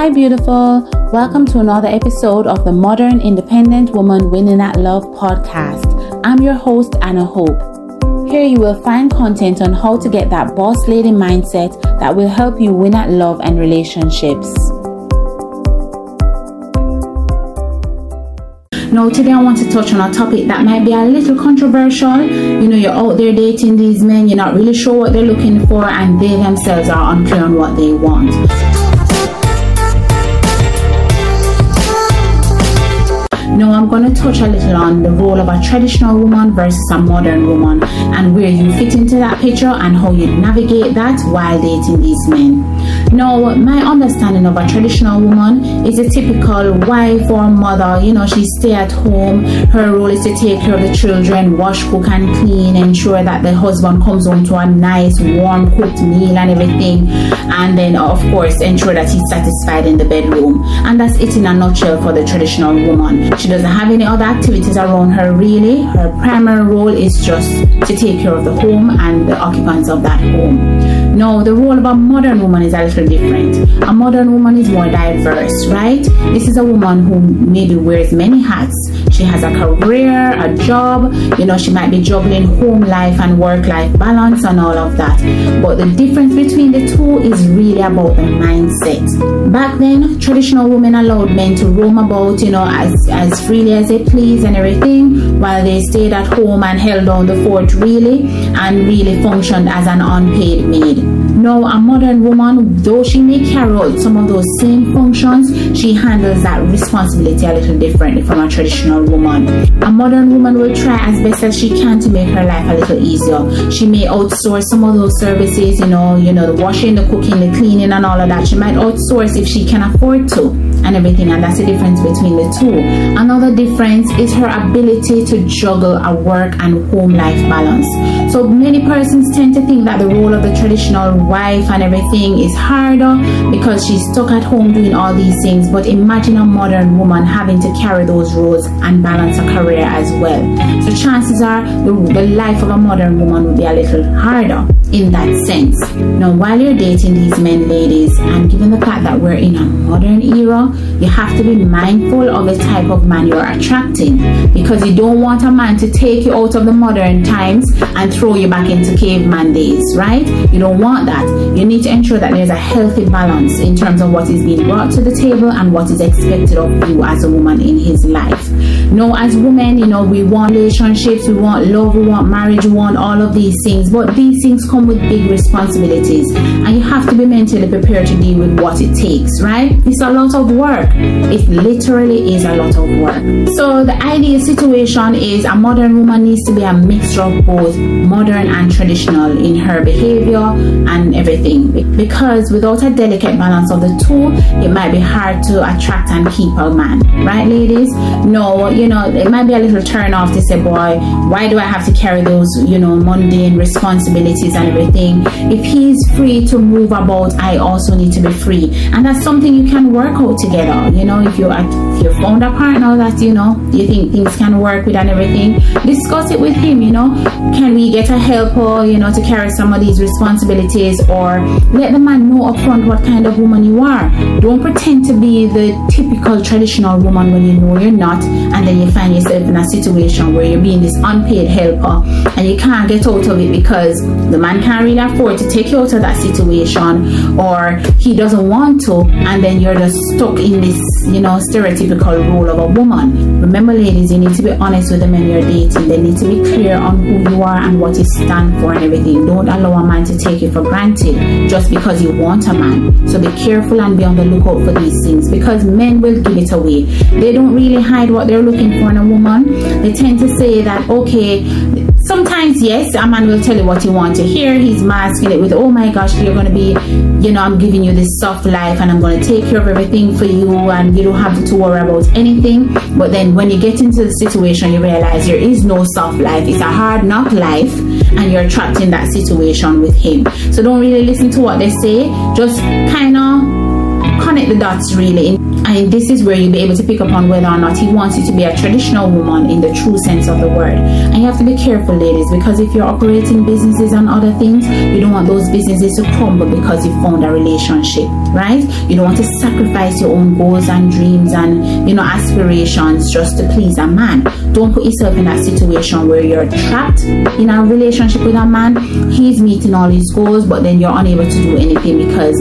Hi, beautiful. Welcome to another episode of the Modern Independent Woman Winning at Love podcast. I'm your host, Anna Hope. Here you will find content on how to get that boss lady mindset that will help you win at love and relationships. Now, today I want to touch on a topic that might be a little controversial. You know, you're out there dating these men, you're not really sure what they're looking for, and they themselves are unclear on what they want. Going to touch a little on the role of a traditional woman versus a modern woman and where you fit into that picture and how you navigate that while dating these men. Now, my understanding of a traditional woman is a typical wife or mother. You know, she stay at home. Her role is to take care of the children, wash, cook, and clean, ensure that the husband comes home to a nice, warm cooked meal and everything. And then, of course, ensure that he's satisfied in the bedroom. And that's it in a nutshell for the traditional woman. She doesn't have any other activities around her really. Her primary role is just to take care of the home and the occupants of that home. Now, the role of a modern woman is a little different. A modern woman is more diverse, right? This is a woman who maybe wears many hats. She has a career, a job, you know, she might be juggling home life and work life balance and all of that. But the difference between the two is really about the mindset. Back then, traditional women allowed men to roam about, you know, as, as freely as they please and everything, while they stayed at home and held down the fort really and really functioned as an unpaid maid. Now, a modern woman, though she may carry out some of those same functions, she handles that responsibility a little differently from a traditional woman. A modern woman will try as best as she can to make her life a little easier. She may outsource some of those services, you know, you know, the washing, the cooking, the cleaning, and all of that. She might outsource if she can afford to and everything and that's the difference between the two another difference is her ability to juggle a work and home life balance so many persons tend to think that the role of the traditional wife and everything is harder because she's stuck at home doing all these things. But imagine a modern woman having to carry those roles and balance a career as well. So chances are the, the life of a modern woman will be a little harder in that sense now while you're dating these men ladies and given the fact that we're in a modern era you have to be mindful of the type of man you're attracting because you don't want a man to take you out of the modern times and throw you back into caveman days, right? You don't want that. You need to ensure that there's a healthy balance in terms of what is being brought to the table and what is expected of you as a woman in his life. Now, as women, you know, we want relationships, we want love, we want marriage, we want all of these things, but these things come with big responsibilities and you have to be mentally prepared to deal with what it takes, right? It's a lot of work. It literally is a lot of work. So the ideal situation is a modern woman needs to be a mixture of both modern and traditional in her behavior and everything. Because without a delicate balance of the two, it might be hard to attract and keep a man. Right, ladies? No, you know, it might be a little turn off to say, boy, why do I have to carry those, you know, mundane responsibilities and everything? If he's free to move about, I also need to be free. And that's something you can work out together. You know, if you're if you found a partner that you know you think things can work with and everything, discuss it with him. You know, can we get a helper? You know, to carry some of these responsibilities, or let the man know upfront what kind of woman you are. Don't pretend to be the typical traditional woman when you know you're not, and then you find yourself in a situation where you're being this unpaid helper and you can't get out of it because the man can't really afford to take you out of that situation, or he doesn't want to, and then you're just stuck in this you know, stereotypical role of a woman. Remember, ladies, you need to be honest with the men you're dating. They need to be clear on who you are and what you stand for and everything. Don't allow a man to take you for granted just because you want a man. So be careful and be on the lookout for these things because men will give it away. They don't really hide what they're looking for in a woman. They tend to say that, okay, sometimes yes a man will tell you what you want to hear he's masking it with oh my gosh you're going to be you know i'm giving you this soft life and i'm going to take care of everything for you and you don't have to worry about anything. But then when you get into the situation you realize there is no soft life. It's a hard knock life and you're trapped in that situation with him. So don't really listen to what they say. Just kind of connect the dots really and this is where you'll be able to pick up on whether or not he wants you to be a traditional woman in the true sense of the word. And you have to be careful ladies because if you're operating businesses and other things you don't want those businesses to crumble because you found a relationship right? You don't want to sacrifice your own goals and dreams and you know aspirations just to please a man. Don't put yourself in that situation where you're trapped in a relationship with a man. He's meeting all his goals, but then you're unable to do anything because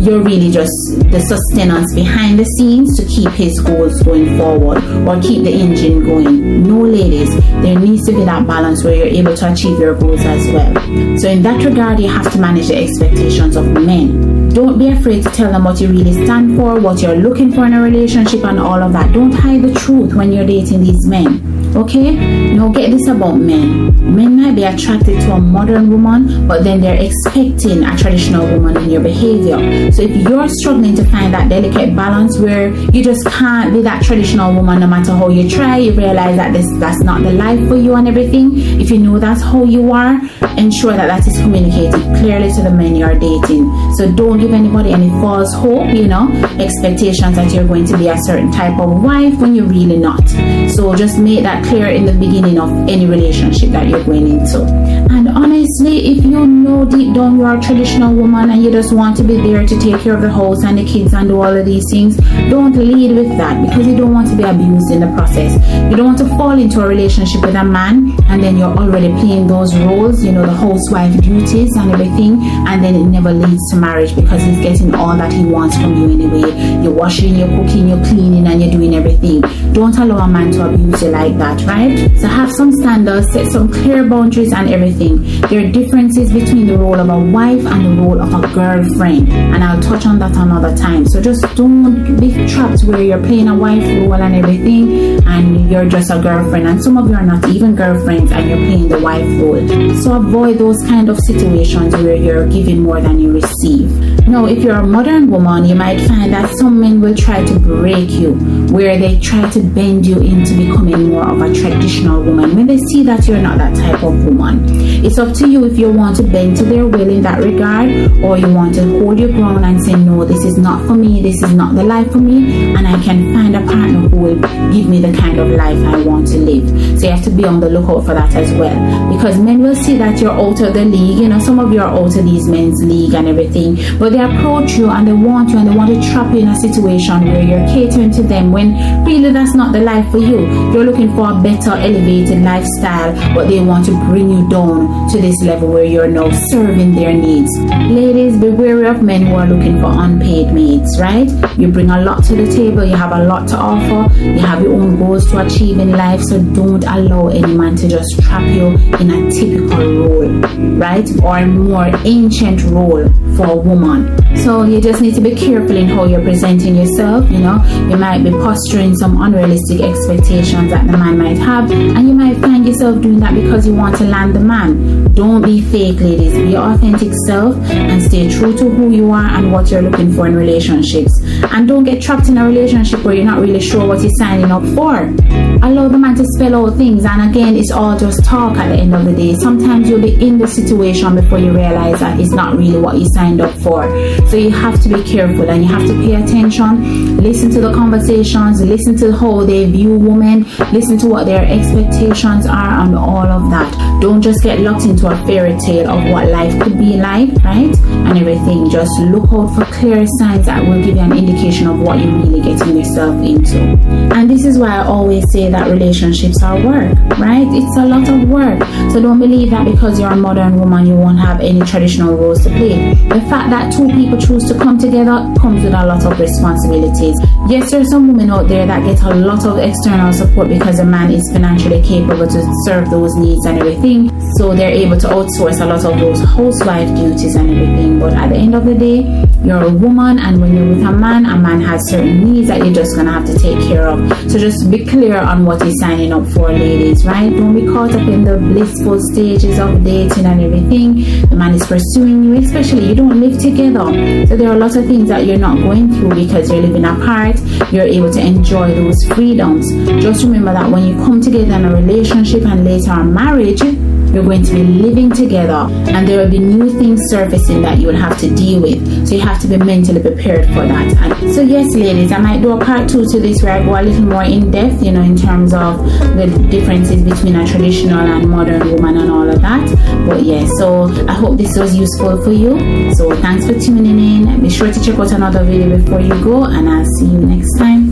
you're really just the sustenance behind the scenes to keep his goals going forward or keep the engine going. No, ladies, there needs to be that balance where you're able to achieve your goals as well. So, in that regard, you have to manage the expectations of men. Don't be afraid to tell them what you really stand for, what you're looking for in a relationship, and all of that. Don't hide the truth when you're dating these men. Okay? Now get this about men. Men might be attracted to a modern woman, but then they're expecting a traditional woman in your behavior. So if you're struggling to find that delicate balance where you just can't be that traditional woman no matter how you try, you realize that this that's not the life for you and everything. If you know that's how you are, ensure that that is communicated clearly to the men you're dating. So don't give anybody any false hope, you know, expectations that you're going to be a certain type of wife when you're really not. So just make that clear in the beginning of any relationship that you're going into. And honestly, if you know deep down you're a traditional woman and you just want to be there to take care of the house and the kids and do all of these things, don't lead with that because you don't want to be abused in the process. You don't want to fall into a relationship with a man and then you're already playing those roles, you know, the housewife duties and everything, and then it never leads to marriage because he's getting all that he wants from you anyway. You're washing, you're cooking, you're cleaning, and you're doing everything. Don't allow a man to abuse you like that, right? So have some standards, set some clear boundaries and everything. There are differences between the role of a wife and the role of a girlfriend, and I'll touch on that another time. So just don't be trapped where you're playing a wife role and everything, and you're just a girlfriend, and some of you are not even girlfriends and you're playing the wife role. So avoid those kind of situations where you're giving more than you receive. Now, if you're a modern woman, you might find that some men will try to break you, where they try to bend you into becoming more of a traditional woman when they see that you're not that type of woman. It's up to you if you want to bend to their will in that regard or you want to hold your ground and say, no, this is not for me, this is not the life for me, and I can find a partner who will give me the kind of life I want to live. So you have to be on the lookout for that as well. Because men will see that you're out of the league, you know, some of you are out of these men's league and everything, but they approach you and they want you and they want to trap you in a situation where you're catering to them when really that's not the life for you. You're looking for a better, elevated lifestyle, but they want to bring you down to this level where you're now serving their needs. Ladies, be wary of men who are looking for unpaid maids, right? You bring a lot to the table, you have a lot to offer, you have your own goals to achieve in life, so don't allow any man to just trap you in a typical role, right? Or a more ancient role for woman. So you just need to be careful in how you're presenting yourself. You know, you might be posturing some unrealistic expectations that the man might have, and you might find yourself doing that because you want to land the man. Don't be fake, ladies. Be your authentic self and stay true to who you are and what you're looking for in relationships. And don't get trapped in a relationship where you're not really sure what you're signing up for. Allow the man to spell out things, and again, it's all just talk at the end of the day. Sometimes you'll be in the situation before you realize that it's not really what you signed up for. So you have to be careful and you have to pay attention. Listen to the conversations, listen to how they view women, listen to what their expectations are, and all of that. Don't just get locked into a fairy tale of what life could be like, right? And everything. Just look out for clear signs that will give you an indication of what you're really getting yourself into. And this is why I always say that relationships are work, right? It's a lot of work. So don't believe that because you're a modern woman, you won't have any traditional roles to play. The fact that two people choose to come together comes with a lot of responsibilities. Yes, there are some women out there that get a lot of external support because a man is financially capable to serve those needs and everything. So they're able to outsource a lot of those housewife duties and everything. But at the end of the day, you're a woman, and when you're with a man, a man has certain needs that you're just gonna have to take care of. So just be clear on what you're signing up for, ladies, right? Don't be caught up in the blissful stages of dating and everything. The man is pursuing you, especially you don't live together. So there are a lot of things that you're not going through because you're living apart. You're able to enjoy those freedoms. Just remember that when you come together in a relationship and later a marriage, you're going to be living together and there will be new things surfacing that you will have to deal with. So you have to be mentally prepared for that. And so yes, ladies, I might do a part two to this where I go a little more in depth, you know, in terms of the differences between a traditional and modern woman and all of that. But yeah, so I hope this was useful for you. So thanks for tuning in. Be sure to check out another video before you go and I'll see you next time.